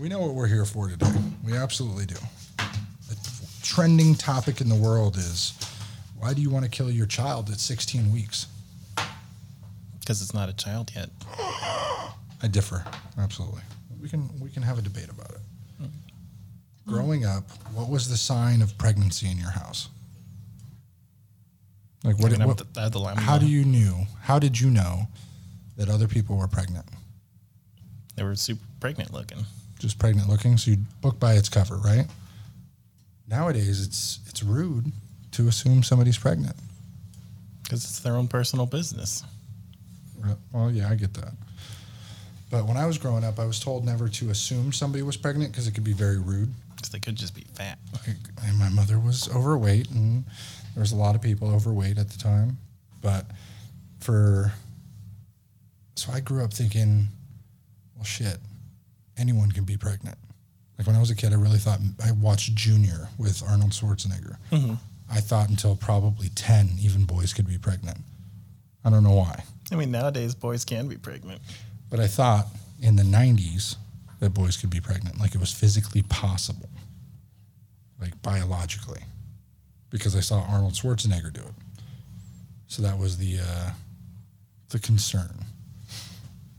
We know what we're here for today. We absolutely do. The trending topic in the world is why do you want to kill your child at 16 weeks? Because it's not a child yet. I differ. Absolutely. We can we can have a debate about it. Mm. Growing up, what was the sign of pregnancy in your house? Like what, I'm what the- the line how do you knew? How did you know that other people were pregnant? They were super pregnant looking. Just pregnant looking, so you book by its cover, right? Nowadays, it's it's rude to assume somebody's pregnant. Because it's their own personal business. Well, yeah, I get that. But when I was growing up, I was told never to assume somebody was pregnant because it could be very rude. Because they could just be fat. and my mother was overweight and there was a lot of people overweight at the time but for so i grew up thinking well shit anyone can be pregnant. Like when i was a kid i really thought i watched junior with arnold schwarzenegger. I thought until probably 10 even boys could be pregnant. I don't know why. I mean, nowadays boys can be pregnant. but i thought in the 90s that boys could be pregnant like it was physically possible. Like biologically. Because i saw arnold schwarzenegger do it. So that was the uh, the concern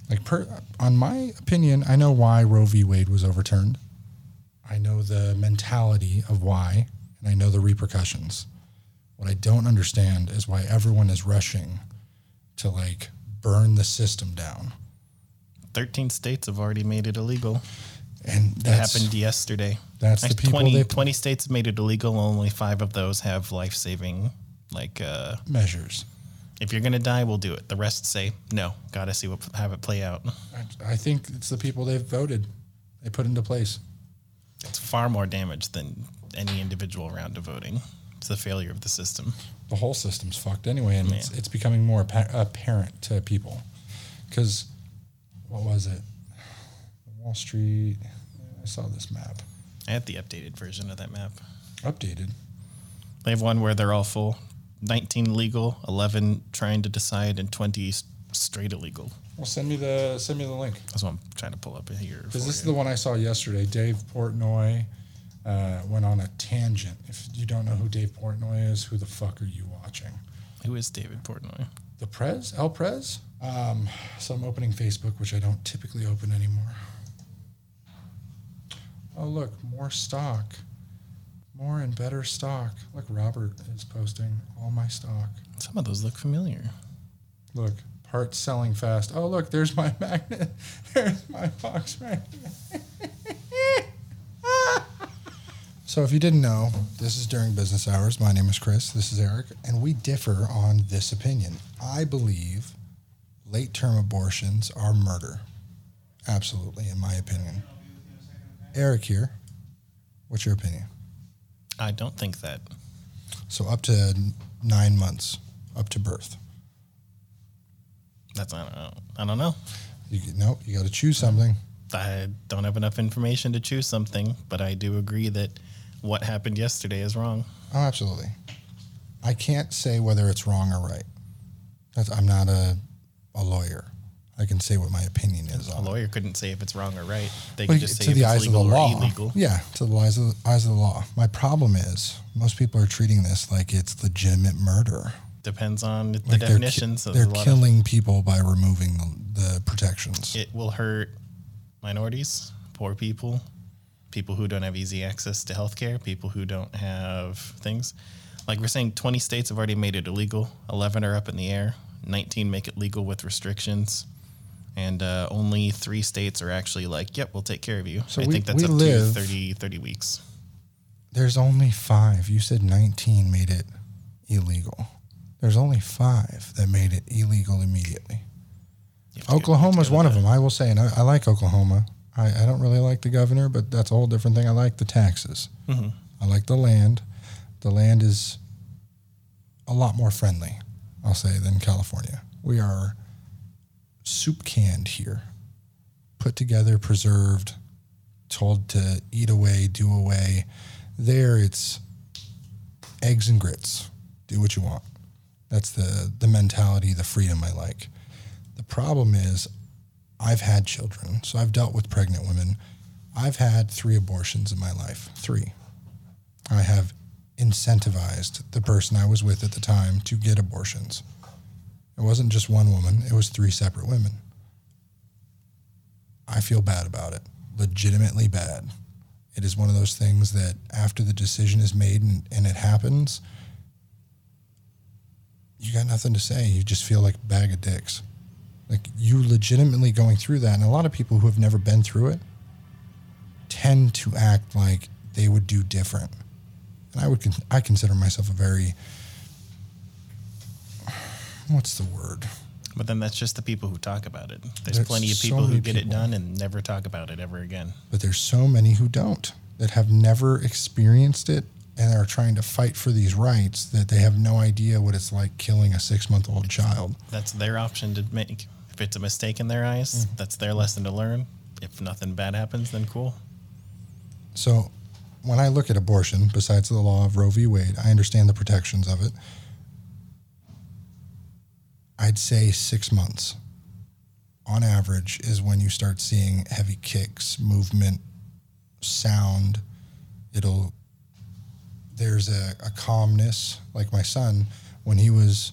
like per, on my opinion i know why roe v wade was overturned i know the mentality of why and i know the repercussions what i don't understand is why everyone is rushing to like burn the system down 13 states have already made it illegal. and That happened yesterday. that's the people 20, they- 20 states have made it illegal. Only five of those have life saving. Like, uh, measures if you're going to die, we'll do it. The rest say, no, got to see what, have it play out. I, I think it's the people they've voted they put into place It's far more damage than any individual round of voting. It's the failure of the system. the whole system's fucked anyway, and it's, it's becoming more appa- apparent to people. Because what was it? Wall Street. I saw this map I had the updated version of that map. updated. They have one where they're all full 19 legal, 11 trying to decide, and 20 straight illegal. Well, send me the send me the link That's what I'm trying to pull up here. because this is the one I saw yesterday. Dave Portnoy uh, went on a tangent. If you don't know who Dave Portnoy is, who the fuck are you watching? Who is David Portnoy? The Prez, El Prez. Um, so I'm opening Facebook, which I don't typically open anymore. Oh look, more stock, more and better stock. Look, Robert is posting all my stock. Some of those look familiar. Look, parts selling fast. Oh look, there's my magnet. There's my box right. here. so if you didn't know, this is during business hours. My name is Chris. This is Eric, and we differ on this opinion. I believe late term abortions are murder. Absolutely, in my opinion. Eric here. What's your opinion? I don't think that. So up to nine months, up to birth. That's I don't know. I don't know. You, no, you got to choose something. I don't have enough information to choose something, but I do agree that what happened yesterday is wrong. Oh, absolutely. I can't say whether it's wrong or right. That's, I'm not a, a lawyer. I can say what my opinion is A on it. lawyer couldn't say if it's wrong or right. They could just say to the it's eyes of the law, illegal. yeah, to the eyes of the, eyes of the law. My problem is most people are treating this like it's legitimate murder. Depends on the Like they're So They're, a lot of- killing people by removing the, the protections. it will hurt minorities, poor people, people who don't have easy access to health care, people who don't have things. Like we're saying, 20 states have already made it illegal, 11 are up in the air, 19 make it legal with restrictions. And uh, only three states are actually like, yep, we'll take care of you. So I we- think that's up live- to 30, 30 weeks. There's only five. You said 19 made it illegal. There's only five that made it illegal immediately. You have to go- Oklahoma's one of them. I will say, and I, I like Oklahoma. I, I don't really like the governor, but that's a whole different thing. I like the taxes. Mhm. I like the land. The land is a lot more friendly, I'll say, than California. We are soup canned here, put together, preserved, told to eat away, do away. There, it's eggs and grits. Do what you want. That's the the mentality, the freedom I like. The problem is, I've had children, so I've dealt with pregnant women. I've had three abortions in my life. Three. I have incentivized the person I was with at the time to get abortions. It wasn't just one woman, it was three separate women. I feel bad about it, legitimately bad. It is one of those things that after the decision is made and, and it happens, you got nothing to say. You just feel like a bag of dicks. Like you legitimately going through that. And a lot of people who have never been through it tend to act like they would do different. And I would, I consider myself a very, what's the word? But then that's just the people who talk about it. There's, There's plenty of so people who many get it done and never talk about it ever again. But there's so many who don't, that have never experienced it and are trying to fight for these rights that they have no idea what it's like killing a six month old child. That's their option to make. If it's a mistake in their eyes, Mm. that's their lesson to learn. If nothing bad happens, then cool. So when I look at abortion, besides the law of Roe v. Wade, I understand the protections of it. I'd say six months on average is when you start seeing heavy kicks, movement, sound. It'll, there's a, a calmness. Like my son, when he was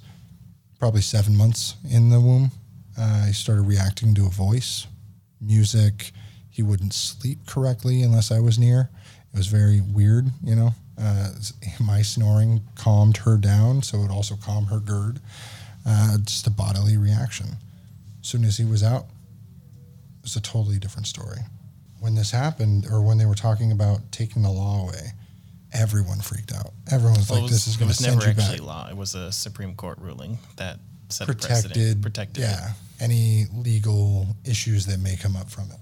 probably seven months in the womb, uh, he started reacting to a voice, music. He wouldn't sleep correctly unless I was near. It was very weird, you know. Uh, my snoring calmed her down, so it also calmed her GERD. Uh, just a bodily reaction. As soon as he was out, it was a totally different story. When this happened, or when they were talking about taking the law away, everyone freaked out. Everyone was Well, like, it was, "This is going to send you back." It was never actually law. It was a Supreme Court ruling that set protected, precedent. Protected. it. yeah, any legal issues that may come up from it.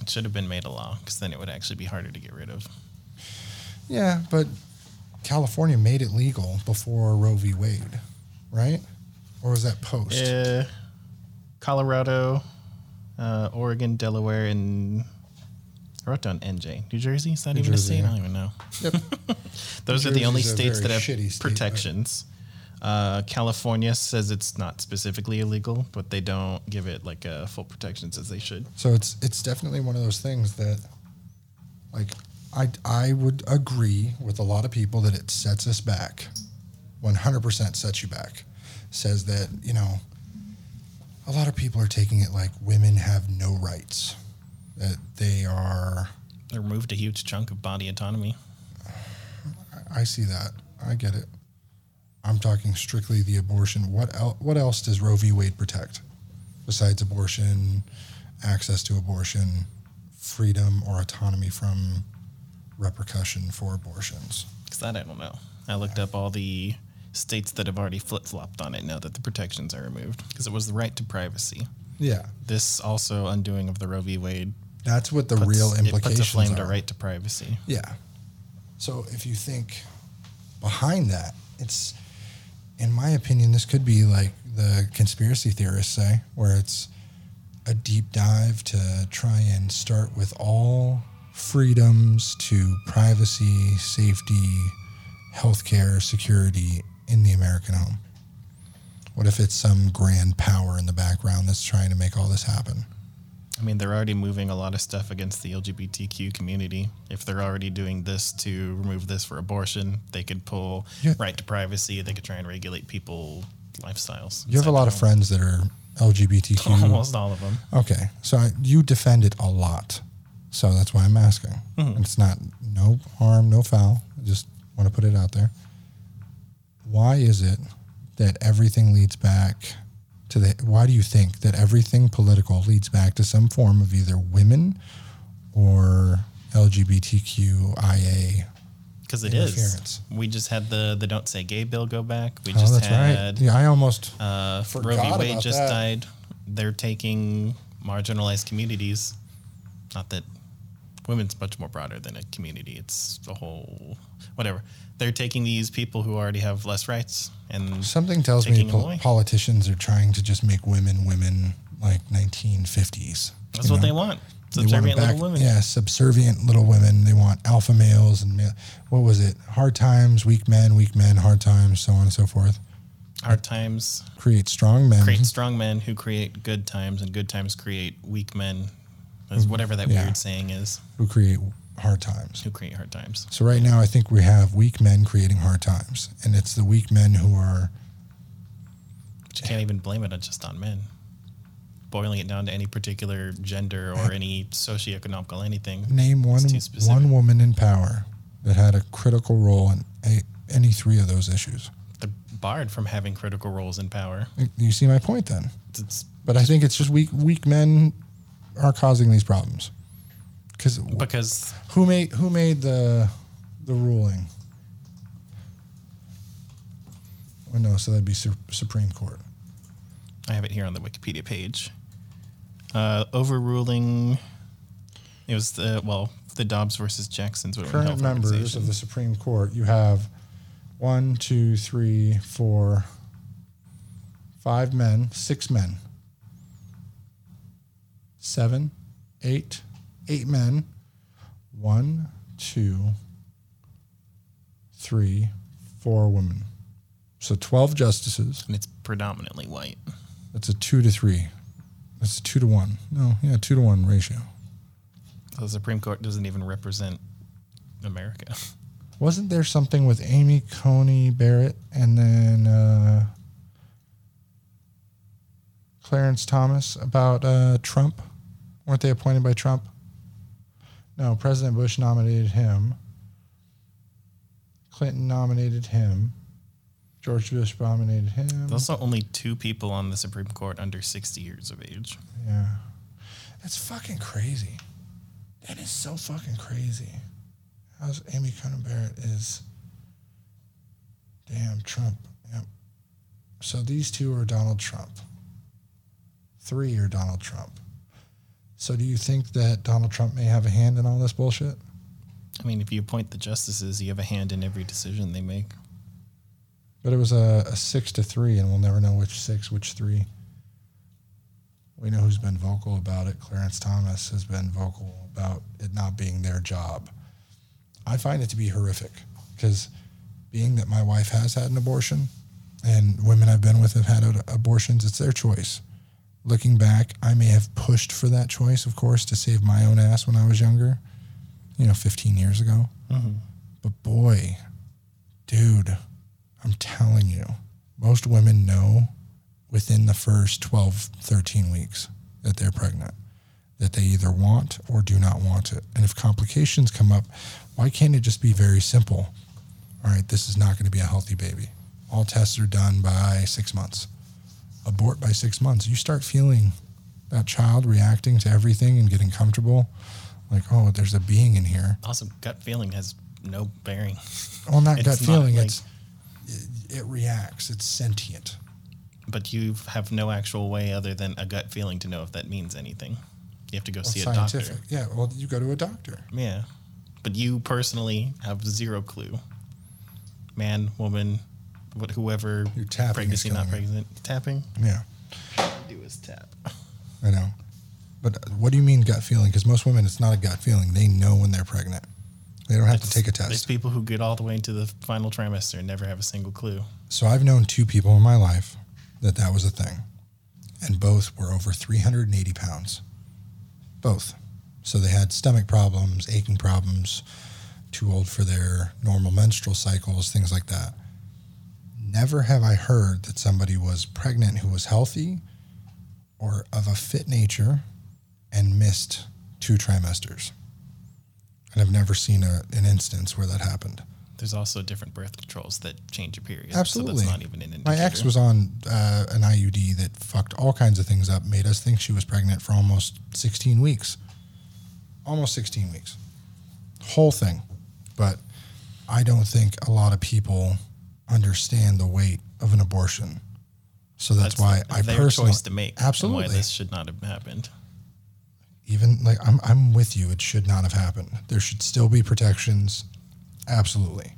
It should have been made a law because then it would actually be harder to get rid of. Yeah, but California made it legal before Roe v. Wade, right? Or was that post? Uh, Colorado, uh, Oregon, Delaware, and I wrote down NJ. New Jersey? Is that New even Jersey, a state? yeah. I don't even know. Yep. Those New are the only Jersey's states that have state, protections. Uh, California says it's not specifically illegal, but they don't give it like uh, full protections as they should. So it's it's definitely one of those things that, like, I I would agree with a lot of people that it sets us back, one hundred percent sets you back. Says that you know, a lot of people are taking it like women have no rights, that they are. They removed a huge chunk of body autonomy. I- see that. I get it. I'm talking strictly the abortion. What el- What else does Roe v. Wade protect besides abortion, access to abortion, freedom or autonomy from repercussion for abortions? Because that I don't know. I looked up all the states that have already flip flopped on it now that the protections are removed because it was the right to privacy. Yeah, This also undoing of the Roe v. Wade that's what the puts, real it implications puts a flame to right to privacy. Yeah. So if you think behind that, it's, in my opinion, this could be like the conspiracy theorists say, where it's a deep dive to try and start with all freedoms to privacy, safety, healthcare, security in the American home. What if it's some grand power in the background that's trying to make all this happen? I mean, they're already moving a lot of stuff against the LGBTQ community. If they're already doing this to remove this for abortion, they could pull Yeah. right to privacy. They could try and regulate people lifestyles. You have a lot of friends that are LGBTQ. Almost all of them. Okay, so I, you defend it a lot, so that's why I'm asking. Mhm. It's not no harm, no foul. I just want to put it out there. Why is it that everything leads back to the? Why do you think that everything political leads back to some form of either women or LGBTQIA? Because it is. We just had the the Don't Say Gay bill go back. We Oh, just that's had right. Yeah, I almost. uh, Forgot Roe v. Wade just that. died. They're taking marginalized communities. Not that women's much more broader than a community. It's a whole whatever. They're taking these people who already have less rights and Something tells me pol- politicians are trying to just make women women like 1950s. That's what know? they want. They want Subservient back- little women. Yeah, subservient little women. They want alpha males and ma- what was it? Hard times, weak men, weak men, hard times, so on and so forth. Hard times Create strong men. create strong men who create good times, and good times create weak men Is mm-hmm. whatever that Yeah. weird saying is. who create hard times. Who create hard times? So right now, I think we have weak men creating hard times, and it's the weak men who are But you can't even blame it on just on men. Boiling it down to any particular gender or any socioeconomical anything. name one one woman in power that had a critical role in a, any three of those issues. They're barred from having critical roles in power. You see my point then? It's But I think it's just weak weak men are causing these problems. Because because who made who made the the ruling? Oh no, so that'd be Su- Supreme Court. I have it here on the Wikipedia page. Uh, overruling. It was the well, the Dobbs versus Jackson's Current Health members of the Supreme Court, you have one, two, three, four, five men, six men, seven, eight, eight men, one, two, three, four women. So 12 justices. and it's predominantly white. That's a two to three. That's a two to one. No, yeah, two to one ratio. The Supreme Court doesn't even represent America. Wasn't there something with Amy Coney Barrett and then uh, Clarence Thomas about uh, Trump? Weren't they appointed by Trump? No, President Bush nominated him. Clinton nominated him. George Bush nominated him. There's also only two people on the Supreme Court under 60 years of age. Yeah. That's fucking crazy. That is so fucking crazy. How's Amy Coney Barrett is damn Trump. Yep. So these two are Donald Trump. Three are Donald Trump. So do you think that Donald Trump may have a hand in all this bullshit? I mean, if you appoint the justices, you have a hand in every decision they make. But it was a, a six to three, and we'll never know which six, which three. We know who's been vocal about it. Clarence Thomas has been vocal about it not being their job. I find it to be horrific because being that my wife has had an abortion and women I've been with have had abortions, it's their choice. Looking back, I may have pushed for that choice, of course, to save my own ass when I was younger, you know, 15 years ago. Mm-hmm. But boy, dude, I'm telling you, most women know within the first 12, 13 weeks that they're pregnant, that they either want or do not want it. And if complications come up, why can't it just be very simple? All right, this is not going to be a healthy baby. All tests are done by six months. Abort by six months. You start feeling that child reacting to everything and getting comfortable. Like, oh, there's a being in here. Also, gut feeling has no bearing. Well, not It's gut not feeling. like- it's it, it reacts. It's sentient. But you have no actual way other than a gut feeling to know if that means anything. You have to go Well, see a scientific. doctor. Yeah. Well, you go to a doctor. Yeah. But you personally have zero clue. Man, woman, what, whoever, You're tapping pregnancy, not killing pregnant, tapping. Yeah, Do is tap. I know. But uh, what do you mean gut feeling? Because most women, it's not a gut feeling. They know when they're pregnant. They don't have to take a test. There's people who get all the way into the final trimester and never have a single clue. So I've known two people in my life that that was a thing, and both were over 380 pounds. Both. So they had stomach problems, aching problems, too old for their normal menstrual cycles, things like that. Never have I heard that somebody was pregnant who was healthy or of a fit nature and missed two trimesters. And I've never seen a, an instance where that happened. There's also different birth controls that change your period. Absolutely. So that's not even an indicator. My ex was on uh, an IUD that fucked all kinds of things up, made us think she was pregnant for almost 16 weeks. Almost 16 weeks. Whole thing. But I don't think a lot of people understand the weight of an abortion. So that's, why I their personally choice to make. Absolutely. why this should not have happened. even like I'm I'm with you. It should not have happened. There should still be protections, absolutely.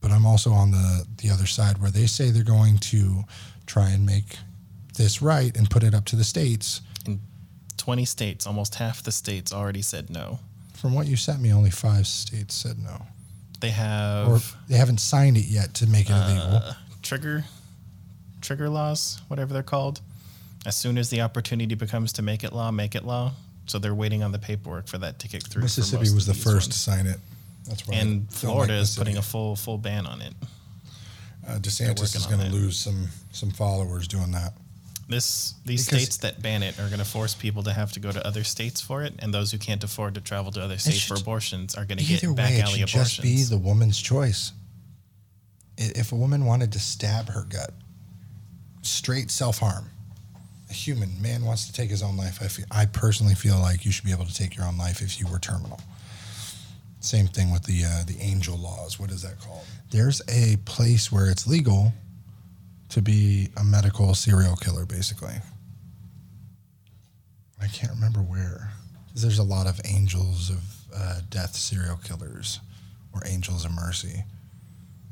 But I'm also on the the other side where they say they're going to try and make this right and put it up to the states. In 20 states, almost half the states already said no. From what you sent me, only five states said no, They have or they haven't signed it yet to make it illegal. uh, trigger trigger laws, whatever they're called. As soon as the opportunity becomes to make it law, make it law. So they're waiting on the paperwork for that to kick through. Mississippi was the first ones. to sign it. That's why. And Florida like is putting a full full ban on it. Uh, DeSantis is going to lose some some followers doing that. This these Because- states that ban it are going to force people to have to go to other states for it, and those who can't afford to travel to other states for abortions are going to get back way, it alley should abortions. just be the woman's choice. If a woman wanted to stab her gut, straight self harm. A human man wants to take his own life. I feel, I personally feel like you should be able to take your own life if you were terminal. Same thing with the uh, the angel laws. What is that called? There's a place where it's legal to be a medical serial killer, basically. I can't remember where. There's a lot of angels of uh, death serial killers or angels of mercy.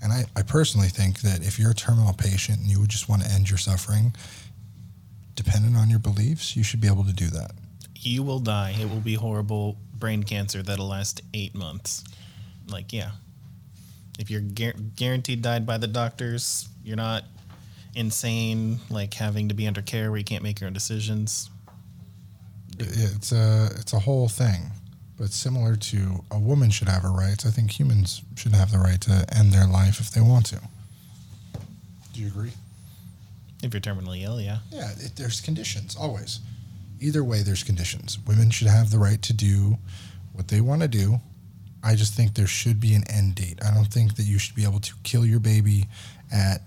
And I, I personally think that if you're a terminal patient and you would just want to end your suffering, depending on your beliefs, you should be able to do that. you will die. It will be horrible brain cancer that'll last eight months. Like, yeah. If you're guar- guaranteed died by the doctors, you're not insane, like having to be under care where you can't make your own decisions. It's a it's a whole thing, but similar to a woman should have her rights. I think humans should have the right to end their life if they want to. Do you agree? If you're terminally ill, yeah. Yeah, it, there's conditions always. Either way, there's conditions. Women should have the right to do what they want to do. I just think there should be an end date. I don't think that you should be able to kill your baby at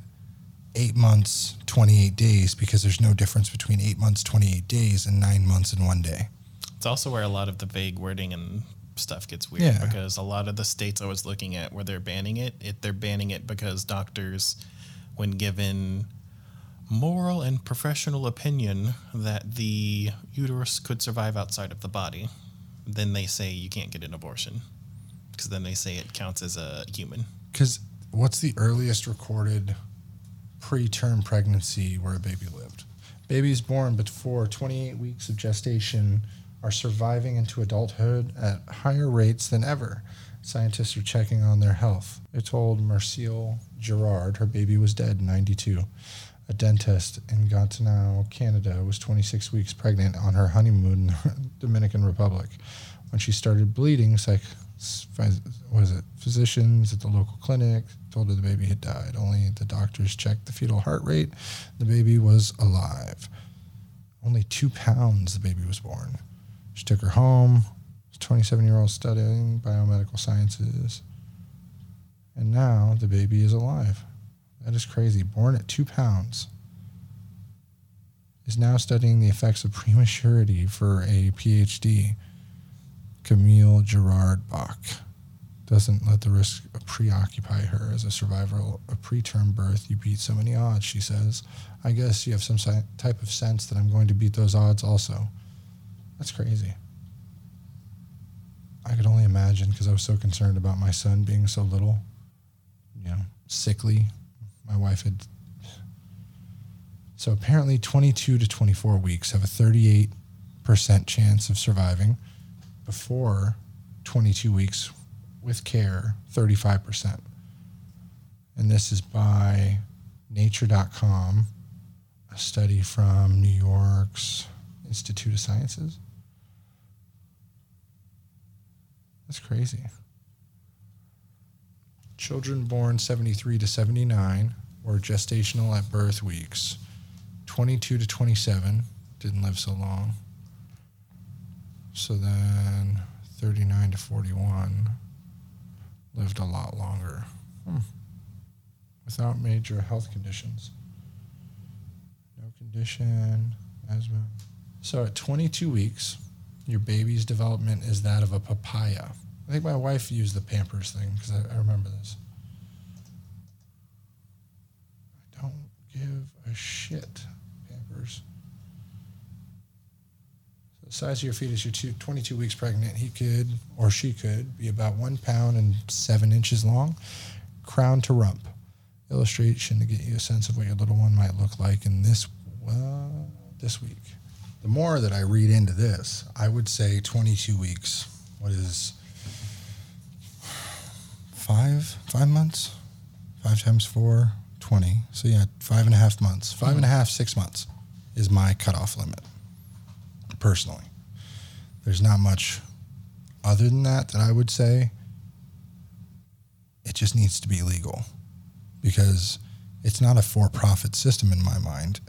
eight months, 28 days, because there's no difference between eight months, 28 days, and nine months and one day. It's also where a lot of the vague wording and stuff gets weird Yeah. because a lot of the states I was looking at where they're banning it, it they're banning it because doctors, when given moral and professional opinion that the uterus could survive outside of the body, then they say you can't get an abortion because then they say it counts as a human. Because what's the earliest recorded preterm pregnancy where a baby lived? Babies born before 28 weeks of gestation are surviving into adulthood at higher rates than ever. Scientists are checking on their health. They told Marcille Gerard her baby was dead in 92. A dentist in Gatineau, Canada, was 26 weeks pregnant on her honeymoon in the Dominican Republic. When she started bleeding, psych, what is it? Physicians at the local clinic told her the baby had died. Only the doctors checked the fetal heart rate. The baby was alive. Only two pounds the baby was born. She took her home. 27 year old studying biomedical sciences. And now the baby is alive. That is crazy. Born at two pounds. Is now studying the effects of prematurity for a PhD. Camille Gerard Bach doesn't let the risk preoccupy her as a survivor of preterm birth. You beat so many odds, she says. I guess you have some type of sense that I'm going to beat those odds also. That's crazy. I could only imagine because I was so concerned about my son being so little, you know, sickly. My wife had. So apparently, 22 to 24 weeks have a 38% chance of surviving. Before 22 weeks with care, 35%. And this is by nature.com, a study from New York's Institute of Sciences. That's crazy. Children born 73 to 79 were gestational at birth weeks. 22 to 27 didn't live so long. So then 39 to 41 lived a lot longer hmm. without major health conditions. No condition, asthma. So at 22 weeks, your baby's development is that of a papaya. I think my wife used the Pampers thing because I, I remember this. I don't give a shit, Pampers. So the size of your fetus, you're two, 22 weeks pregnant. He could, or she could, be about one pound and seven inches long, crown to rump. Illustration to get you a sense of what your little one might look like in this, well, this week. The more that I read into this, I would say 22 weeks. What is five, five months? Five times four, 20. So yeah, five and a half months. Five and a hmm. half, six months is my cutoff limit, personally. There's not much other than that that I would say. It just needs to be legal because it's not a for profit system in my mind.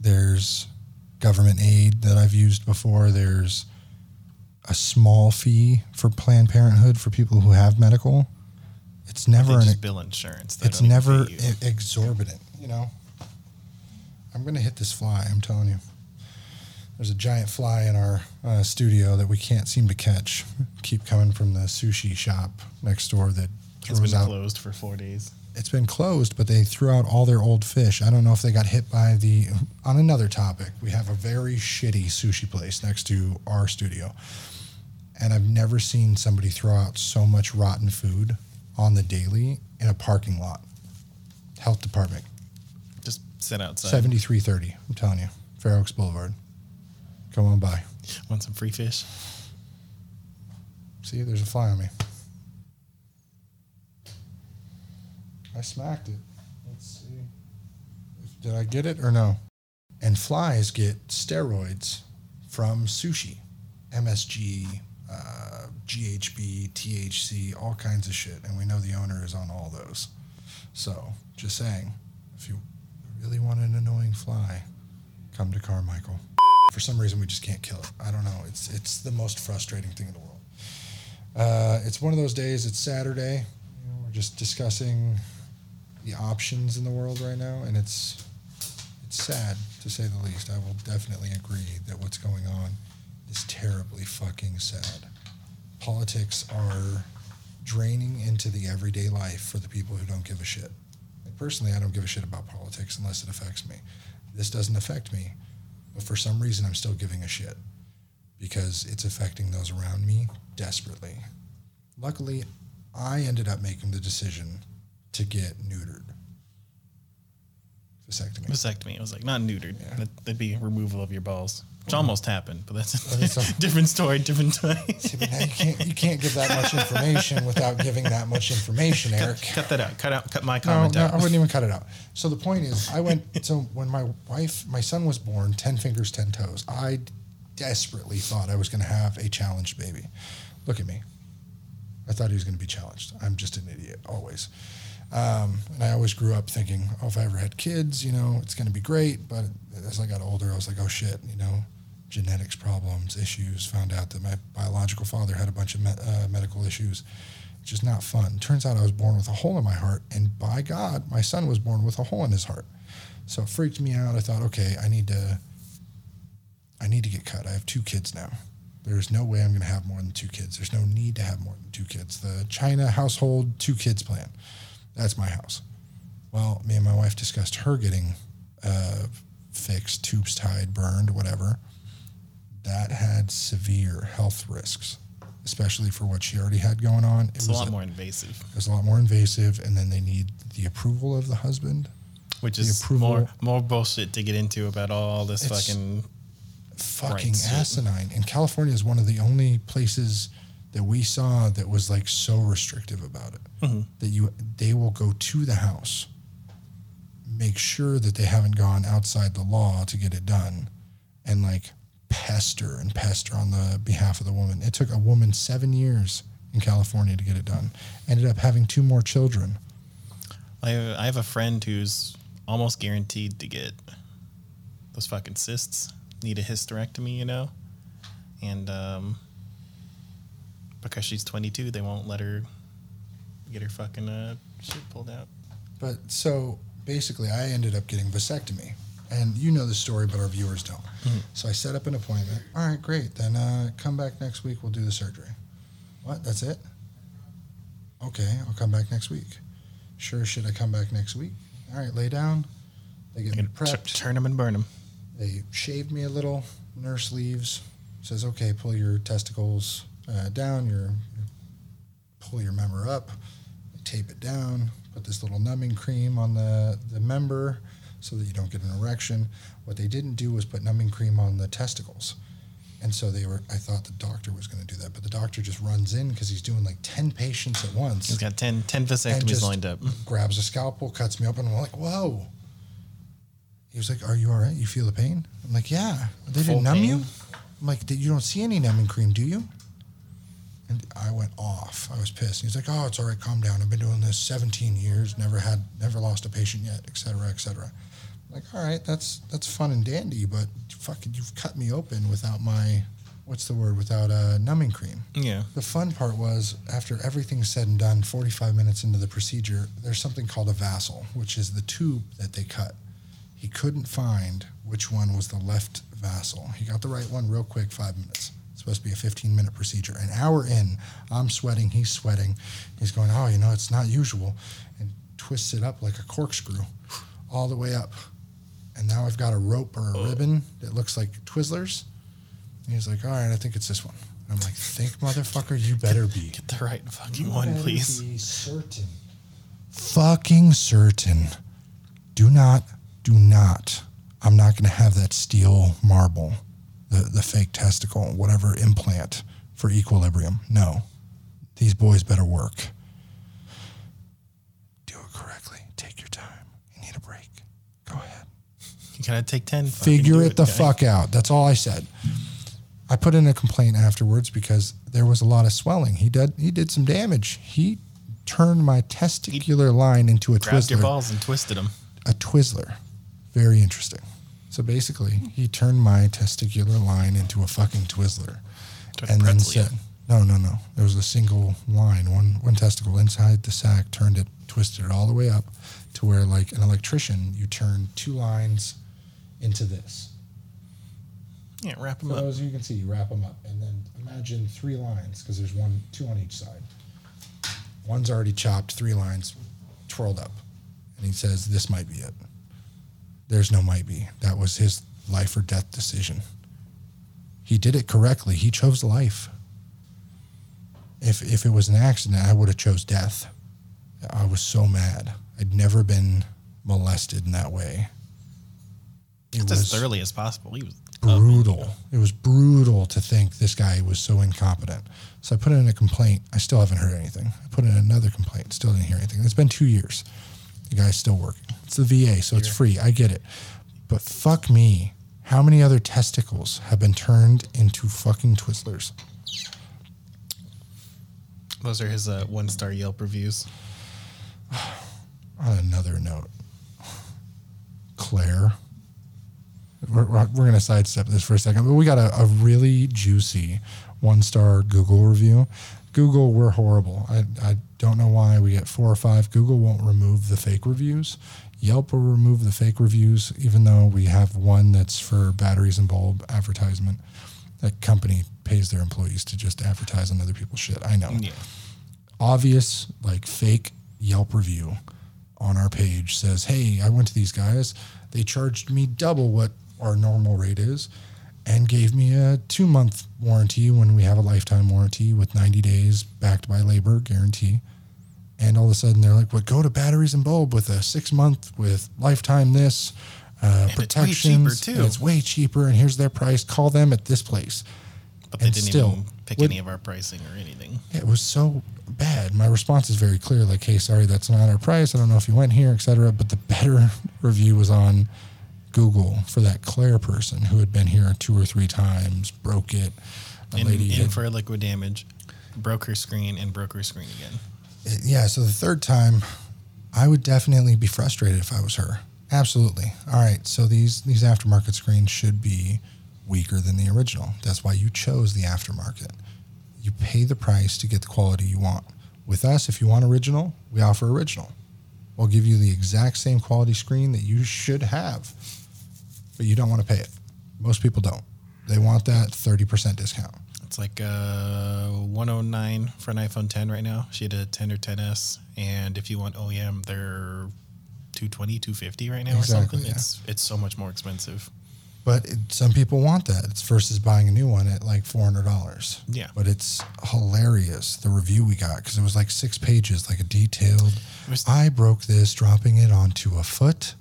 There's government aid that I've used before. There's a small fee for Planned Parenthood for people who have medical. It's never an bill insurance. They it's never exorbitant, you know. I'm gonna hit this fly. I'm telling you. There's a giant fly in our uh, studio that we can't seem to catch. Keep coming from the sushi shop next door that It's throws been out. closed for four days. It's been closed, but they threw out all their old fish. I don't know if they got hit by the. On another topic, we have a very shitty sushi place next to our studio, and I've never seen somebody throw out so much rotten food on the daily in a parking lot. Health department, Just sit outside. seventy three thirty. I'm telling you, Fair Oaks Boulevard. Come on by. Want some free fish? See, there's a fly on me. I smacked it. Let's see. Did I get it or no? And flies get steroids from sushi, MSG, uh, GHB, THC, all kinds of shit. And we know the owner is on all those. So, just saying, if you really want an annoying fly, come to Carmichael. For some reason, we just can't kill it. I don't know. It's it's the most frustrating thing in the world. Uh, it's one of those days. It's Saturday. You know, we're just discussing the options in the world right now, and it's it's sad to say the least. I will definitely agree that what's going on is terribly fucking sad. Politics are draining into the everyday life for the people who don't give a shit. Personally, I don't give a shit about politics unless it affects me. This doesn't affect me, but for some reason, I'm still giving a shit because it's affecting those around me desperately. Luckily, I ended up making the decision to get neutered. Vasectomy. Vasectomy. It was like not neutered. Yeah. That, that'd be removal of your balls, which almost happened, but that's But it's a a- different story, different time. See, but now you can't you can't give that much information without giving that much information, Eric. cut that out. Cut out. Cut my No, comment no, out. I wouldn't even cut it out. So the point is, I went. So when my wife, my son was born, ten fingers, ten toes. I desperately thought I was going to have a challenged baby. Look at me. I thought he was going to be challenged. I'm just an idiot, always. Um, and I always grew up thinking, oh, if I ever had kids, you know, it's going to be great. But as I got older, I was like, oh shit, you know, genetics problems, issues. Found out that my biological father had a bunch of me- uh, medical issues. It's just not fun. Turns out I was born with a hole in my heart, and by God, my son was born with a hole in his heart. So it freaked me out. I thought, okay, I need to, I need to get cut. I have two kids now. There's no way I'm going to have more than two kids. There's no need to have more than two kids. The China household two kids plan. That's my house. Well, me and my wife discussed her getting uh, fixed, tubes tied, burned, whatever. That had severe health risks, especially for what she already had going on. It It's a was lot more invasive, It was a lot more invasive, and then they need the approval of the husband. which The is approval- more more bullshit to get into about all this It's- fucking. fucking asinine. And California is one of the only places that we saw that was like so restrictive about it Mm-hmm. that you they will go to the house, make sure that they haven't gone outside the law to get it done, and like pester and pester on the behalf of the woman. It took a woman seven years in California to get it done. Ended up having two more children. I I have a friend who's almost guaranteed to get those fucking cysts. Need a hysterectomy, you know, and um, because she's 22, they won't let her get her fucking uh, shit pulled out. But so basically, I ended up getting vasectomy. And you know the story, but our viewers don't. So I set up an appointment. All right, great. Then uh, come back next week. We'll do the surgery. What? That's it? Okay, I'll come back next week. Sure, should I come back next week? All right, lay down. They get Gonna t- prepped. turn them and burn them. They shaved me a little. Nurse leaves. Says, okay, pull your testicles uh, down. Your, your pull your member up. Tape it down. Put this little numbing cream on the the member so that you don't get an erection. What they didn't do was put numbing cream on the testicles. And so they were. I thought the doctor was going to do that, but the doctor just runs in because he's doing like ten patients at once He's got 10, 10 and vasectomies lined up. grabs a scalpel, cuts me open. And I'm like, whoa. He was like, "Are you all right? You feel the pain?" I'm like, "Yeah." They Full didn't numb pain? you. I'm like, "You don't see any numbing cream, do you?" And I went off. I was pissed. He's like, "Oh, it's all right. Calm down. I've been doing this 17 years. Never had, never lost a patient yet, et cetera, et cetera." Like, all right, that's that's fun and dandy, but fucking, you've cut me open without my, what's the word? Without a numbing cream. Yeah. The fun part was after everything's said and done, 45 minutes into the procedure, there's something called a vassal, which is the tube that they cut. He couldn't find which one was the left vassal. He got the right one real quick, five minutes. It's supposed to be a 15 minute procedure. An hour in, I'm sweating, he's sweating. He's going, oh, you know, it's not usual. And twists it up like a corkscrew all the way up. And now I've got a rope or a oh. ribbon that looks like Twizzlers. And he's like, all right, I think it's this one. I'm like, think, motherfucker, you better be. Get the right fucking You one, please. Be certain. Fucking certain. Do not, do not. I'm not going to have that steel marble, the, the fake testicle, whatever implant for equilibrium. No. These boys better work. Do it correctly. Take your time. You need a break. Go ahead. You gotta take 10. Figure do it the guy. fuck out. That's all I said. I put in a complaint afterwards because there was a lot of swelling. He did he did some damage. He turned my testicular line into a Grabbed your Twizzler. balls and twisted them. A Twizzler. Very interesting. So basically, he turned my testicular line into a fucking Twizzler, and then said, "No, no, no. There was a single line, one one testicle inside the sac. Turned it, twisted it all the way up to where, like an electrician, you turn two lines into this." Yeah, wrap them For up. those you can see, you wrap them up, and then imagine three lines because there's one, two on each side. One's already chopped, three lines twirled up, and he says, "This might be it." There's no might be. That was his life or death decision. He did it correctly. He chose life. If if it was an accident, I would have chose death. I was so mad. I'd never been molested in that way. It It's as thoroughly as possible. He was brutal. It was brutal to think this guy was so incompetent. So I put in a complaint. I still haven't heard anything. I put in another complaint. Still didn't hear anything. It's been two years. The guy's still working. It's the VA, so it's free. I get it. But fuck me. How many other testicles have been turned into fucking Twizzlers? Those are his uh, one star Yelp reviews. On another note, Claire. We're, we're, going to sidestep this for a second, but we got a, a really juicy one star Google review. Google, we're horrible. I, I don't know why we get four or five. Google won't remove the fake reviews. Yelp will remove the fake reviews, even though we have one that's for batteries and bulb advertisement. That company pays their employees to just advertise on other people's shit. I know Yeah. obvious like fake Yelp review on our page says, "Hey, I went to these guys. They charged me double what our normal rate is and gave me a 2-month warranty when we have a lifetime warranty with 90 days backed by labor guarantee." And all of a sudden they're like, "Well, go to Batteries and Bulb with a 6-month with lifetime this uh, it's way cheaper, too. It's way cheaper, and here's their price. Call them at this place." But they And didn't still, even pick what- any of our pricing or anything. it was so bad. My response is very clear, like, "Hey, sorry, that's not our price. I don't know if you went here, etc." But the better review was on Google for that Claire person who had been here two or three times, broke it. A In, lady, in had- for liquid damage, broke her screen and broke her screen again. Uh, yeah. So the third time, I would definitely be frustrated if I was her. Absolutely. All right. So these these aftermarket screens should be weaker than the original. That's why you chose the aftermarket. You pay the price to get the quality you want. With us, if you want original, we offer original. We'll give you the exact same quality screen that you should have, but you don't want to pay it. Most people don't. They want that 30% discount. It's like uh, 109 for an iPhone 10 right now. She had a 10 or 10s, and if you want OEM, they're 220, 250 right now Exactly, or something. yeah. It's it's so much more expensive. But it, some people want that. It's versus buying a new one at like four hundred dollars. Yeah. But it's hilarious the review we got because it was like six pages, like a detailed. I broke this dropping it onto a foot,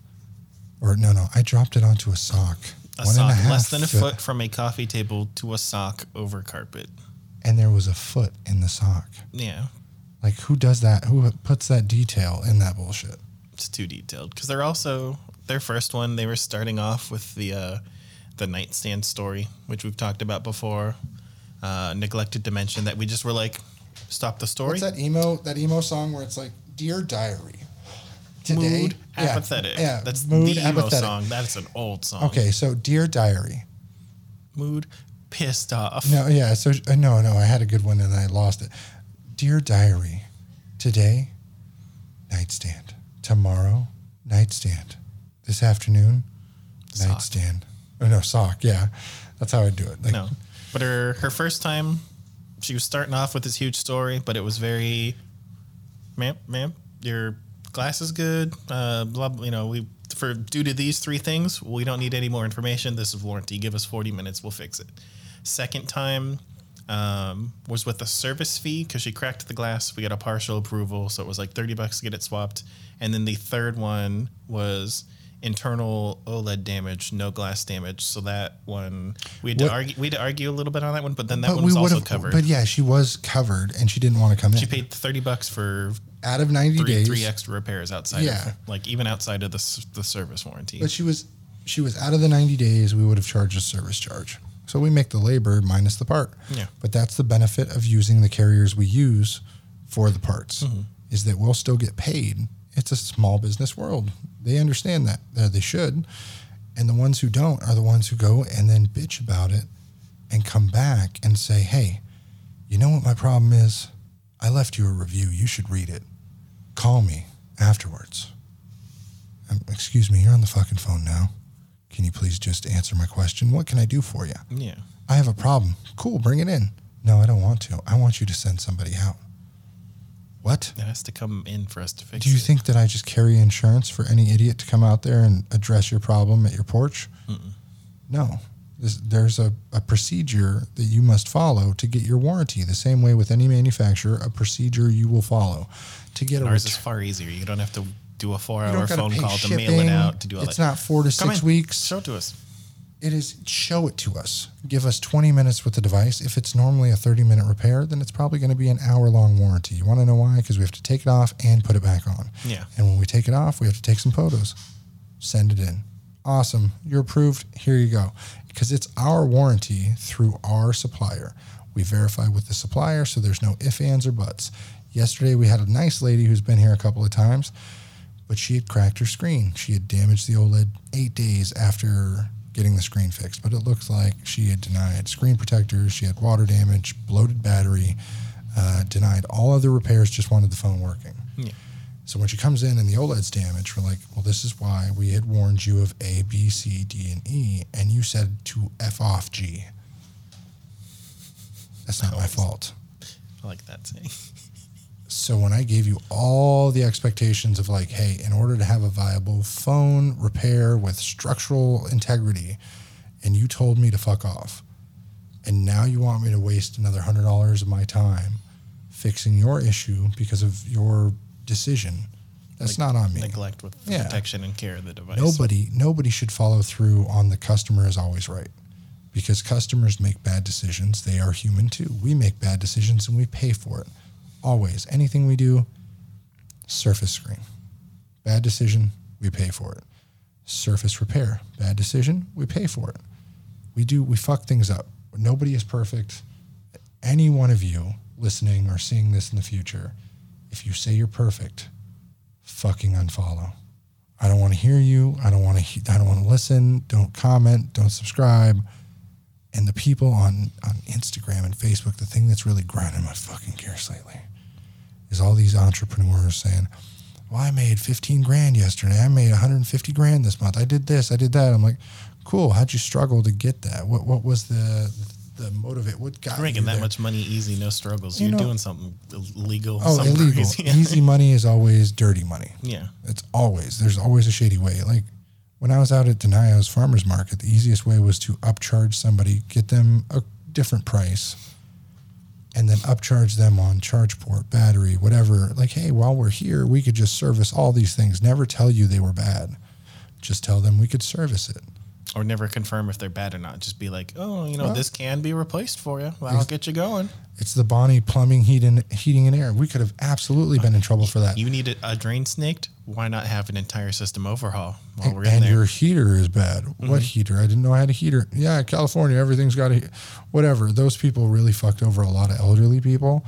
or no, no, I dropped it onto a sock. A one and sock half less than a foot from a coffee table to a sock over carpet. and there was a foot in the sock. Yeah, Like who does that? Who puts that detail in that bullshit? it's too detailed because they're also their first one. They were starting off with the uh, the nightstand story, which we've talked about before. Uh, neglected to mention that we just were like, stop the story. What's that emo that emo song where it's like Dear Diary? Today, Mood Yeah, apathetic. Yeah, That's mood the emo song. That's an old song. Okay, so Dear Diary. Mood pissed off. No, yeah. So uh, no, no. I had a good one and I lost it. Dear diary, today, nightstand. Tomorrow, nightstand. This afternoon, Sock. nightstand. Oh no, sock. Yeah, that's how I do it. Like, No. But her her first time, she was starting off with this huge story, but it was very, ma'am, ma'am, your glass is good. Uh, blah, you know, we for due to these three things, we don't need any more information. This is warranty. Give us forty minutes, we'll fix it. Second time. Um, was with a service fee because she cracked the glass. We got a partial approval, so it was like thirty bucks to get it swapped. And then the third one was internal OLED damage, no glass damage. So that one we had to What- argue. We had to argue a little bit on that one, but then that But one we was also have covered. But yeah, she was covered, and she didn't want to come she in. She paid thirty bucks for Out of ninety three days, three extra repairs outside. Yeah. of, like even outside of the the service warranty. but she was she was out of the ninety days. We would have charged a service charge. So we make the labor minus the part. Yeah. But that's the benefit of using the carriers we use for the parts Mm-hmm. is that we'll still get paid. It's a small business world. They understand that. Uh, they should. And the ones who don't are the ones who go and then bitch about it and come back and say, hey, you know what my problem is? I left you a review. You should read it. Call me afterwards. Um, excuse me, you're on the fucking phone now. Can you please just answer my question? What can I do for you? yeah. I have a problem. Cool, bring it in. No, I don't want to. I want you to send somebody out. What? It has to come in for us to fix. It. Do you it. think that I just carry insurance for any idiot to come out there and address your problem at your porch? No. This, there's a, a procedure that you must follow to get your warranty. The same way with any manufacturer, a procedure you will follow to get a Ours ret- is far easier. You don't have to do a four-hour phone call to mail it out to do all It's that. not four to Come six in. weeks. Show it to us. It is show it to us. Give us 20 minutes with the device. If it's normally a 30 minute repair, then it's probably going to be an hour long warranty. You want to know why? Because we have to take it off and put it back on. Yeah. And when we take it off, we have to take some photos, send it in. Awesome. You're approved. Here you go. Because it's our warranty through our supplier. We verify with the supplier, so there's no ifs, ands, or buts. Yesterday, we had a nice lady who's been here a couple of times, but she had cracked her screen. She had damaged the OLED eight days after getting the screen fixed, but it looks like she had denied screen protectors, she had water damage, bloated battery, uh, denied all other repairs, just wanted the phone working. Yeah. So when she comes in and the OLED's damaged, we're like, well, this is why we had warned you of A, B, C, D, and E, and you said to F off G. That's not my fault. I like that saying. So when I gave you all the expectations of like, hey, in order to have a viable phone repair with structural integrity, and you told me to fuck off, and now you want me to waste another hundred dollars of my time fixing your issue because of your decision, that's not on me. Neglect with Yeah. protection and care of the device. Nobody, nobody should follow through on the customer is always right, because customers make bad decisions. They are human too. We make bad decisions and we pay for it. Always, anything we do, surface screen, bad decision, we pay for it. Surface repair, bad decision, we pay for it. We do, we fuck things up. Nobody is perfect. Any one of you listening or seeing this in the future, if you say you're perfect, fucking unfollow. I don't want to hear you. I don't want to. He- I don't want to listen. Don't comment. Don't subscribe. And the people on on Instagram and Facebook, the thing that's really grinding my fucking gears lately, is all these entrepreneurs saying, "Well, I made 15 grand yesterday. I made 150 grand this month. I did this. I did that." I'm like, "Cool. How'd you struggle to get that? What what was the the motivate? What got You're making you that there? much money easy, no struggles. You are doing something illegal. Oh, something illegal. Easy money is always dirty money. yeah. It's always there's always a shady way. Like when I was out at Denio's farmers market, the easiest way was to upcharge somebody, get them a different price, and then upcharge them on charge port, battery, whatever. Like, hey, while we're here, we could just service all these things. Never tell you they were bad. Just tell them we could service it. Or never confirm if they're bad or not. Just be like, oh, you know, this can be replaced for you. Well, I'll get you going. It's the Bonney Plumbing, Heat and Heating and Air. We could have absolutely been in trouble for that. You need a, drain snaked. Why not have an entire system overhaul while we're in and there? your heater is bad. What mm-hmm. heater? I didn't know I had a heater. Yeah, California, everything's got a whatever. Those people really fucked over a lot of elderly people.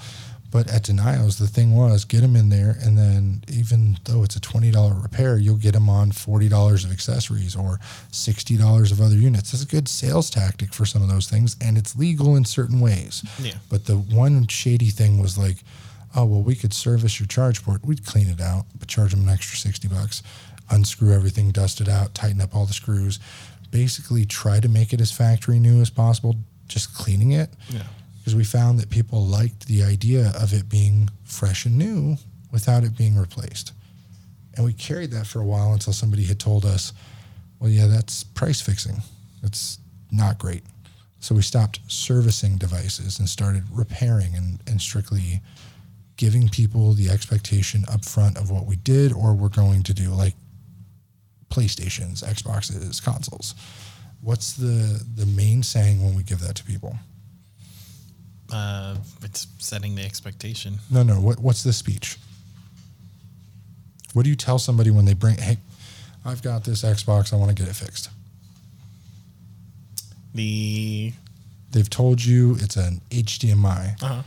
But at Denio's, the thing was get them in there, and then even though it's a twenty dollar repair, you'll get them on forty dollars of accessories or sixty dollars of other units. It's a good sales tactic for some of those things, and it's legal in certain ways. Yeah. But the one shady thing was like, oh well, we could service your charge port. We'd clean it out, but charge them an extra sixty bucks, unscrew everything, dust it out, tighten up all the screws, basically try to make it as factory new as possible. Just cleaning it, Yeah. Because we found that people liked the idea of it being fresh and new without it being replaced. And we carried that for a while until somebody had told us, well, yeah, that's price fixing. It's not great. So we stopped servicing devices and started repairing and, and strictly giving people the expectation up front of what we did or we're going to do, like PlayStations, Xboxes, consoles. What's the, the main saying when we give that to people? Uh, it's setting the expectation. No, no. What, what's the speech? What do you tell somebody when they bring, hey, I've got this Xbox, I want to get it fixed? The They've told you it's an HDMI. uh-huh.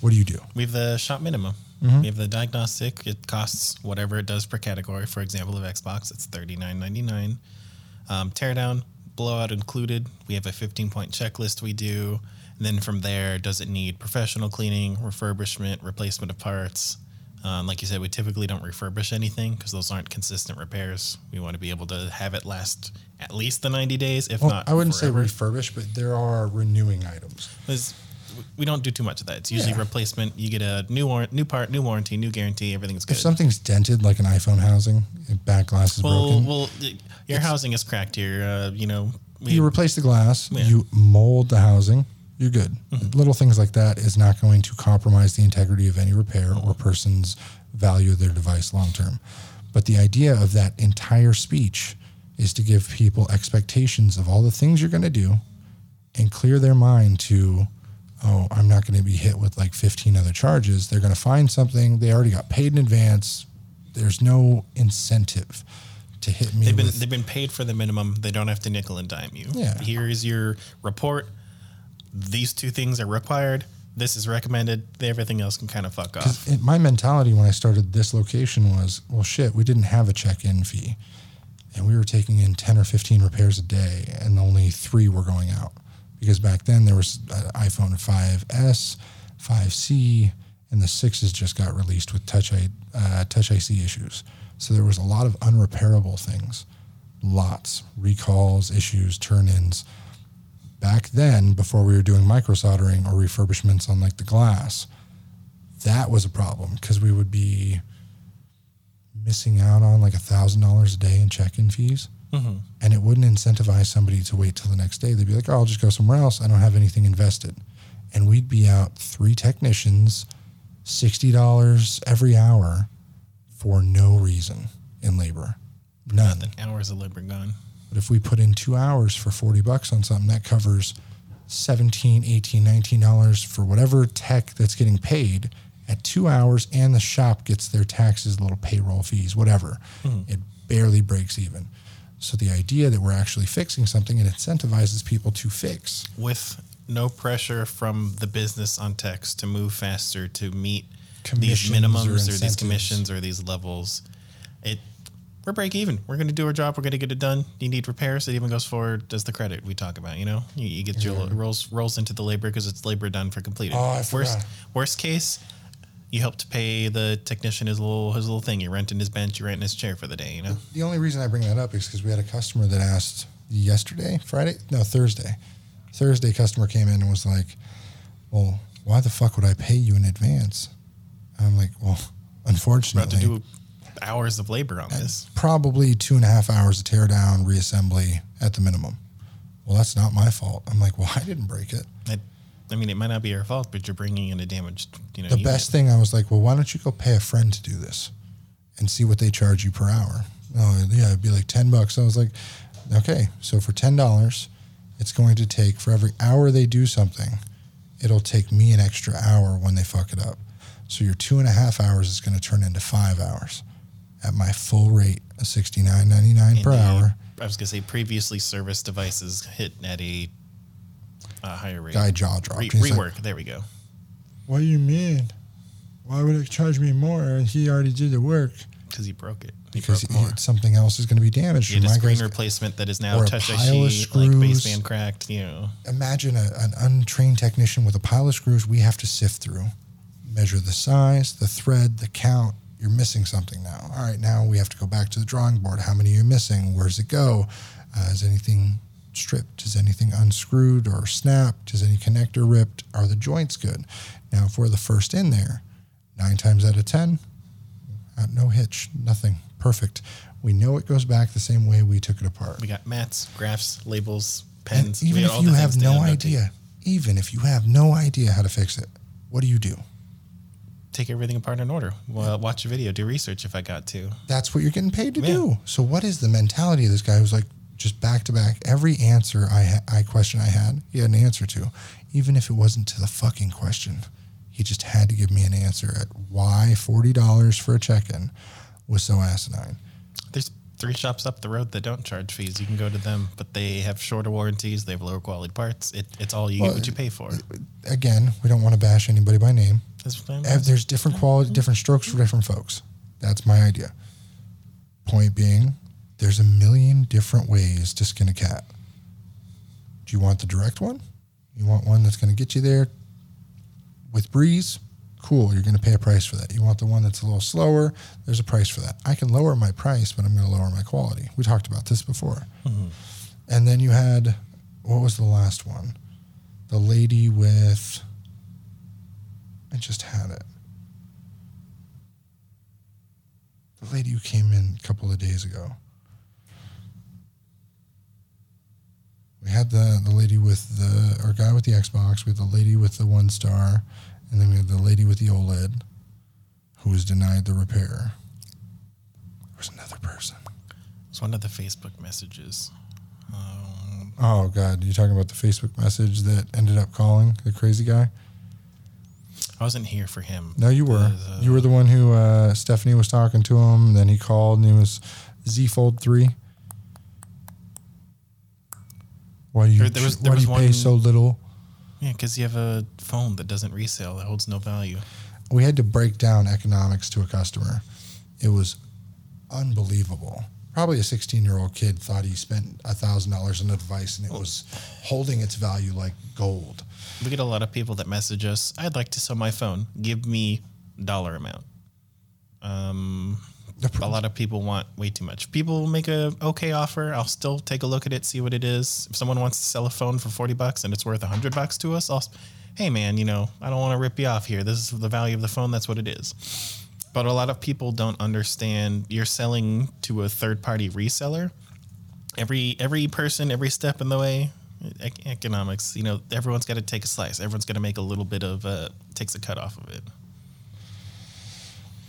What do you do? we have the shop minimum. Mm-hmm. We have the diagnostic. It costs whatever it does per category. For example, of Xbox, it's thirty nine ninety nine. Um, teardown, blowout included. We have a fifteen point checklist we do, and then from there, does it need professional cleaning, refurbishment, replacement of parts? Um, like you said, we typically don't refurbish anything because those aren't consistent repairs. We want to be able to have it last at least the ninety days, if Well, not. I wouldn't forever. say refurbish, but there are renewing items. We don't do too much of that. It's usually Yeah. replacement. You get a new war- new part, new warranty, new guarantee. Everything's good. If something's dented, like an iPhone housing, back glass is well, broken, well, your housing is cracked here. Uh, you know, we, you replace the glass, Yeah. You mold the housing, you're good. Mm-hmm. Little things like that is not going to compromise the integrity of any repair or mm-hmm. person's value of their device long term. But the idea of that entire speech is to give people expectations of all the things you're going to do and clear their mind to, oh, I'm not going to be hit with like 15 other charges. They're going to find something. They already got paid in advance. There's no incentive to hit me they've been with they've been paid for the minimum. They don't have to nickel and dime you. Yeah. Here is your report. These two things are required. This is recommended. Everything else can kind of fuck off. it, my mentality when I started this location was, well, shit, we didn't have a check-in fee, and we were taking in ten or fifteen repairs a day, and only three were going out because back then there was an iPhone 5s, 5c, and the sixes just got released with Touch I, uh, Touch IC issues. So there was a lot of unrepairable things, lots recalls, issues, turn-ins back then before we were doing micro soldering or refurbishments on like the glass that was a problem because we would be missing out on like a thousand dollars a day in check-in fees. Mm-hmm. And it wouldn't incentivize somebody to wait till the next day. They'd be like oh i'll just go somewhere else. I don't have anything invested. And we'd be out three technicians $60 every hour for no reason in labor. None. Nothing. Hours of labor gone. But if we put in two hours for 40 bucks on something, that covers 17, 18, 19 dollars for whatever tech that's getting paid at two hours and the shop gets their taxes, little payroll fees, whatever. Mm-hmm. It barely breaks even. So the idea that we're actually fixing something, it incentivizes people to fix. with no pressure from the business on techs to move faster to meet these Commissions or minimums or, these commissions or these levels. It we're break even. We're going to do our job. We're going to get it done. You need repairs. It even goes forward. Does the credit we talk about? You know, you, you get your rolls rolls into the labor because it's labor done for completed. Oh, I worst worst case, you help to pay the technician his little his little thing. You're renting his bench. You're renting his chair for the day. You know. The only reason I bring that up is because we had a customer that asked yesterday, Friday, no, Thursday. Thursday, customer came in and was like, "Well, why the fuck would I pay you in advance?" I'm like, "Well, About unfortunately, to do hours of labor on this. probably two and a half hours of tear down, reassembly at the minimum." Well, that's not my fault. I'm like, "Well, I didn't break it." It, I mean, it might not be your fault, but you're bringing in a damaged, you know. The unit. best thing I was like, "Well, why don't you go pay a friend to do this, and see what they charge you per hour?" Oh, yeah, it'd be like ten bucks. I was like, Okay, so for ten dollars, it's going to take for every hour they do something, it'll take me an extra hour when they fuck it up. So your two and a half hours is going to turn into five hours at my full rate of sixty nine ninety nine per And the- hour. I was gonna say previously serviced devices hit at a, uh higher rate. Guy jaw dropped. Re- He's like, rework. there we go. what do you mean? Why would it charge me more? And he already did the work. Because he broke it. He Because broke more. something else is going to be damaged. He had a My screen guy's- replacement that is now or a touch pile of IC, like screws. baseband cracked. You know, imagine a, an untrained technician with a pile of screws we have to sift through, measure the size, the thread, the count. You're missing something now. All right, now we have to go back to the drawing board. How many are you missing? Where's it go? Uh, is anything stripped? Is anything unscrewed or snapped? Is any connector ripped? Are the joints good? Now, if we're the first in there, nine times out of 10, uh, no hitch, nothing. Perfect. We know it goes back the same way we took it apart. we got mats, graphs, labels, pens. we even if you have no idea, even if you have no idea how to fix it, what do you do? Take everything apart in order. Well, watch a video, do research if I got to. That's what you're getting paid to Yeah. do. So what is the mentality of this guy who's like just back to back every answer I ha- I question I had, he had an answer to, even if it wasn't to the fucking question. He just had to give me an answer at why forty dollars for a check-in was so asinine. There's three shops up the road that don't charge fees. You can go to them, but they have shorter warranties. They have lower quality parts. It, it's all you Well, get what you pay for. Again, we don't want to bash anybody by name. That's what I'm Ev- There's different quality, different strokes for different folks. That's my idea. Point being, there's a million different ways to skin a cat. Do you want the direct one? You want one that's going to get you there with breeze? Cool, you're going to pay a price for that. You want the one that's a little slower? There's a price for that. I can lower my price, but I'm going to lower my quality. We talked about this before. Mm-hmm. And then you had, what was the last one? The lady with, I just had it. The lady who came in a couple of days ago. We had the the lady with the or guy with the Xbox, we had the lady with the one star, and then we had the lady with the OLED, who was denied the repair. There was another person. It's one of the Facebook messages. Um, Oh God, You're talking about the Facebook message that ended up calling the crazy guy? I wasn't here for him. No, you were. Uh, you were the one who uh, Stephanie was talking to him. Then he called, and he was Z Fold three. Why do you There- was- there why do you pay one- so little? Yeah, because you have a phone that doesn't resale that holds no value. We had to break down economics to a customer. It was unbelievable. Probably a 16 year old kid thought he spent thousand dollars on a device, and it was holding its value like gold. We get a lot of people that message us. I'd like to sell my phone. Give me dollar amount. Um, a lot of people want way too much. People make a okay offer. I'll still take a look at it, see what it is. If someone wants to sell a phone for forty bucks and it's worth hundred bucks to us, I'll. Hey man, you know I don't want to rip you off here. This is the value of the phone. That's what it is. But a lot of people don't understand. You're selling to a third party reseller. Every every person, every step in the way, ec- economics. You know, everyone's got to take a slice. Everyone's got to make a little bit of uh, takes a cut off of it.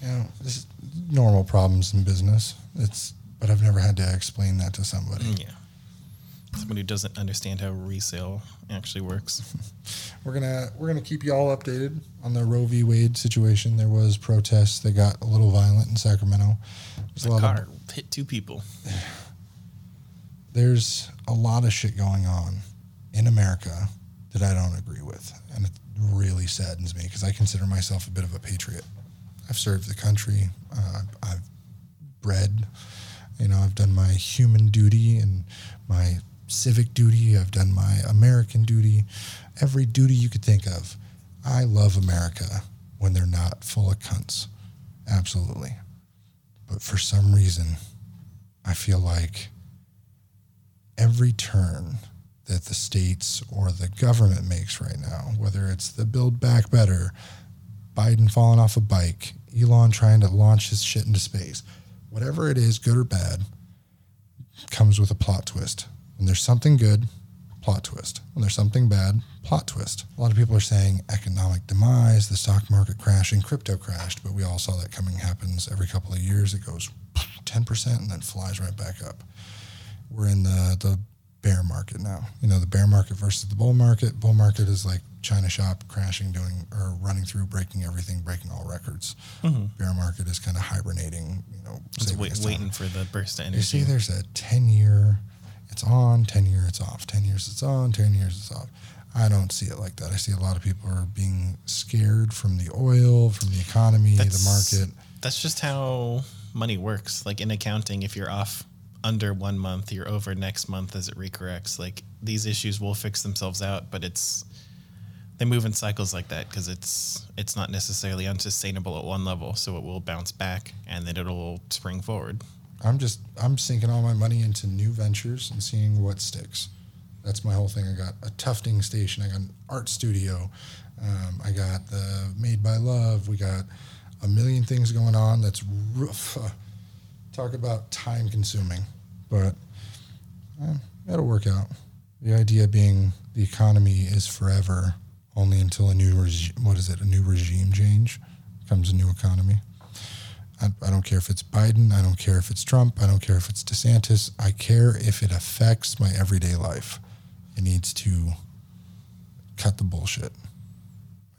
you know, this is normal problems in business. It's, but I've never had to explain that to somebody. Yeah. Somebody who doesn't understand how resale actually works. We're gonna we're gonna keep you all updated on the Roe v. Wade situation. There was protests that got a little violent in Sacramento. There's a The lot car of hit two people. there's a lot of shit going on in America that I don't agree with, and it really saddens me because I consider myself a bit of a patriot. I've served the country. Uh, I've bred. You know, I've done my human duty and my civic duty. I've done my American duty. Every duty you could think of. I love America when they're not full of cunts. Absolutely. But for some reason, I feel like every turn that the states or the government makes right now, whether it's the Build Back Better, Biden falling off a bike, Elon trying to launch his shit into space, whatever it is, good or bad, comes with a plot twist. When there's something good, plot twist. When there's something bad, plot twist. A lot of people are saying economic demise, the stock market crashing, crypto crashed, but we all saw that coming happens every couple of years. It goes 10% and then flies right back up. we're in the the bear market now. You know, the bear market versus the bull market. Bull market is like China shop crashing, doing or running through, breaking everything, breaking all records. Bear market is kind of hibernating. You know, Mm-hmm. Wait, time. waiting for the burst of You see, there's a 10 year, it's on, 10 years it's off, 10 years, it's on, 10 years, it's off. I don't see it like that. I see a lot of people are being scared from the oil, from the economy, That's- the market. That's just how money works. Like in accounting, if you're off under one month, you're over next month as it recorrects. Like these issues will fix themselves out, but it's they move in cycles like that because it's it's not necessarily unsustainable at one level. So it will bounce back and then it'll spring forward. I'm just, I'm sinking all my money into new ventures and seeing what sticks. That's my whole thing. I got a tufting station. I got an art studio. Um, I got the Made by Love. We got a million things going on. That's rough. talk about time consuming, but eh, it'll work out. The idea being the economy is forever, only until a new regime. What is it? A new regime change comes a new economy. I, don't care if it's Biden. I don't care if it's Trump. I don't care if it's DeSantis. I care if it affects my everyday life. It needs to cut the bullshit.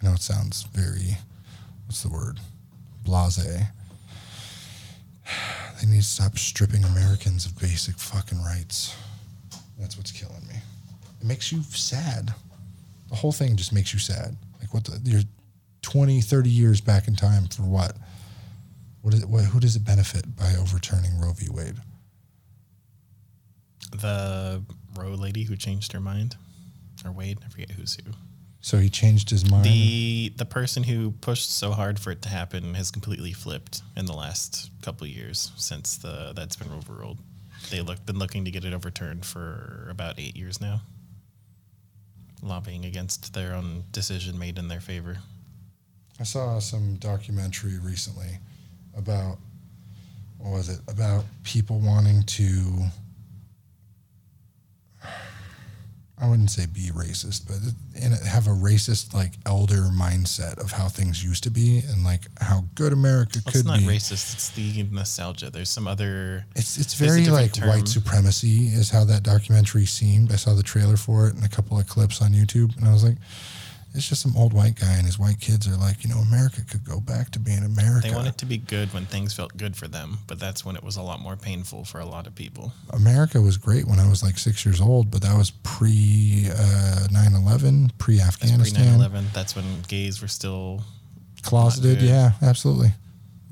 I know it sounds very, what's the word? Blase. They need to stop stripping Americans of basic fucking rights. That's what's killing me. It makes you sad. The whole thing just makes you sad. Like, what the, you're 20, 30 years back in time for what? What is it, what, who does it benefit by overturning Roe v. Wade? The Roe lady who changed her mind, or Wade, I forget who's who. So he changed his mind. The the person who pushed so hard for it to happen has completely flipped in the last couple years since the that's been overruled. They look been looking to get it overturned for about eight years now, lobbying against their own decision made in their favor. I saw some documentary recently about what was it? About people wanting to I wouldn't say be racist, but in it, have a racist like elder mindset of how things used to be and like how good America Well, could it's not be. racist; it's the nostalgia. There's some other. It's it's very like white supremacy is how that documentary seemed. I saw the trailer for it and a couple of clips on YouTube, and I was like, it's just some old white guy and his white kids are like, you know, America could go back to being America. They want it to be good when things felt good for them, but that's when it was a lot more painful for a lot of people. America was great when I was like six years old, but that was pre uh, 9/11, pre That's pre Afghanistan, 9/11. That's when gays were still closeted. Yeah, absolutely.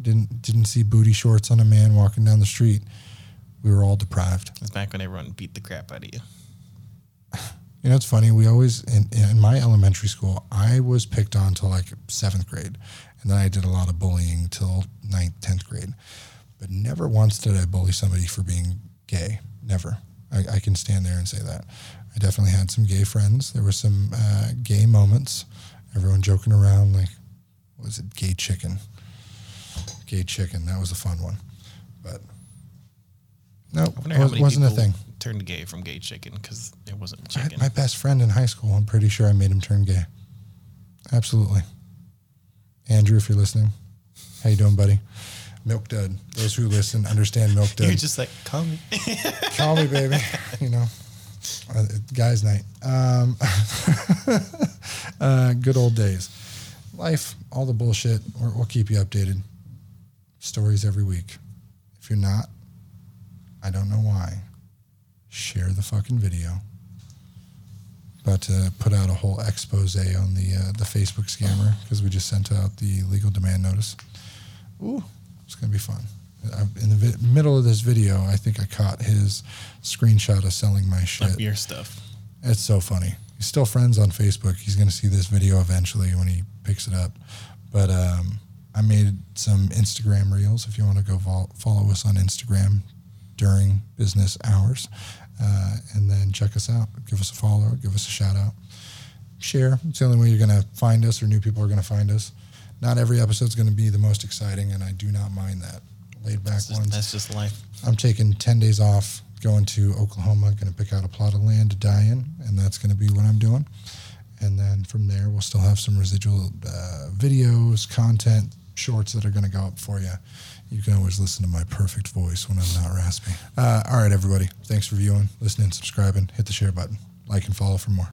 Didn't didn't see booty shorts on a man walking down the street. We were all deprived. It's back when everyone beat the crap out of you. You know, it's funny. We always in, in my elementary school, I was picked on till like seventh grade, and then I did a lot of bullying till ninth, tenth grade. But never once did I bully somebody for being gay. Never. I, I can stand there and say that. I definitely had some gay friends. There were some uh, gay moments. Everyone joking around like, what was it? Gay chicken. Gay chicken. That was a fun one. But no, I it was, wasn't a thing. Turned gay from gay chicken because it wasn't I chicken. my best friend in high school. I'm pretty sure I made him turn gay. Absolutely. Andrew, if you're listening, how you doing, buddy? Milk Dud. Those who listen understand Milk You're just like, call me. Call me, baby. You know, uh, guys' night. Um, uh, good old days. Life, all the bullshit. We're, we'll keep you updated. Stories every week. If you're not, I don't know why. Share the fucking video. About to put out a whole expose on the uh, the Facebook scammer because we just sent out the legal demand notice. Ooh, it's gonna be fun. I, in the vi- middle of this video, I think I caught his screenshot of selling my shit. Of your stuff. It's so funny. He's still friends on Facebook. He's going to see this video eventually when he picks it up. But um, I made some Instagram reels. If you want to go vol- follow us on Instagram during business hours, uh, and then check us out. Give us a follow. Give us a shout out. Share. It's the only way you're going to find us, or new people are going to find us. Not every episode's going to be the most exciting, and I do not mind that. Laid back That's just, ones. that's just life. I'm taking 10 days off, going to Oklahoma, going to pick out a plot of land to die in, and that's going to be what I'm doing. And then from there, we'll still have some residual uh, videos, content, shorts that are going to go up for you. You can always listen to my perfect voice when I'm not raspy. Uh, all right, everybody. Thanks for viewing, listening, subscribing. Hit the share button, like, and follow for more.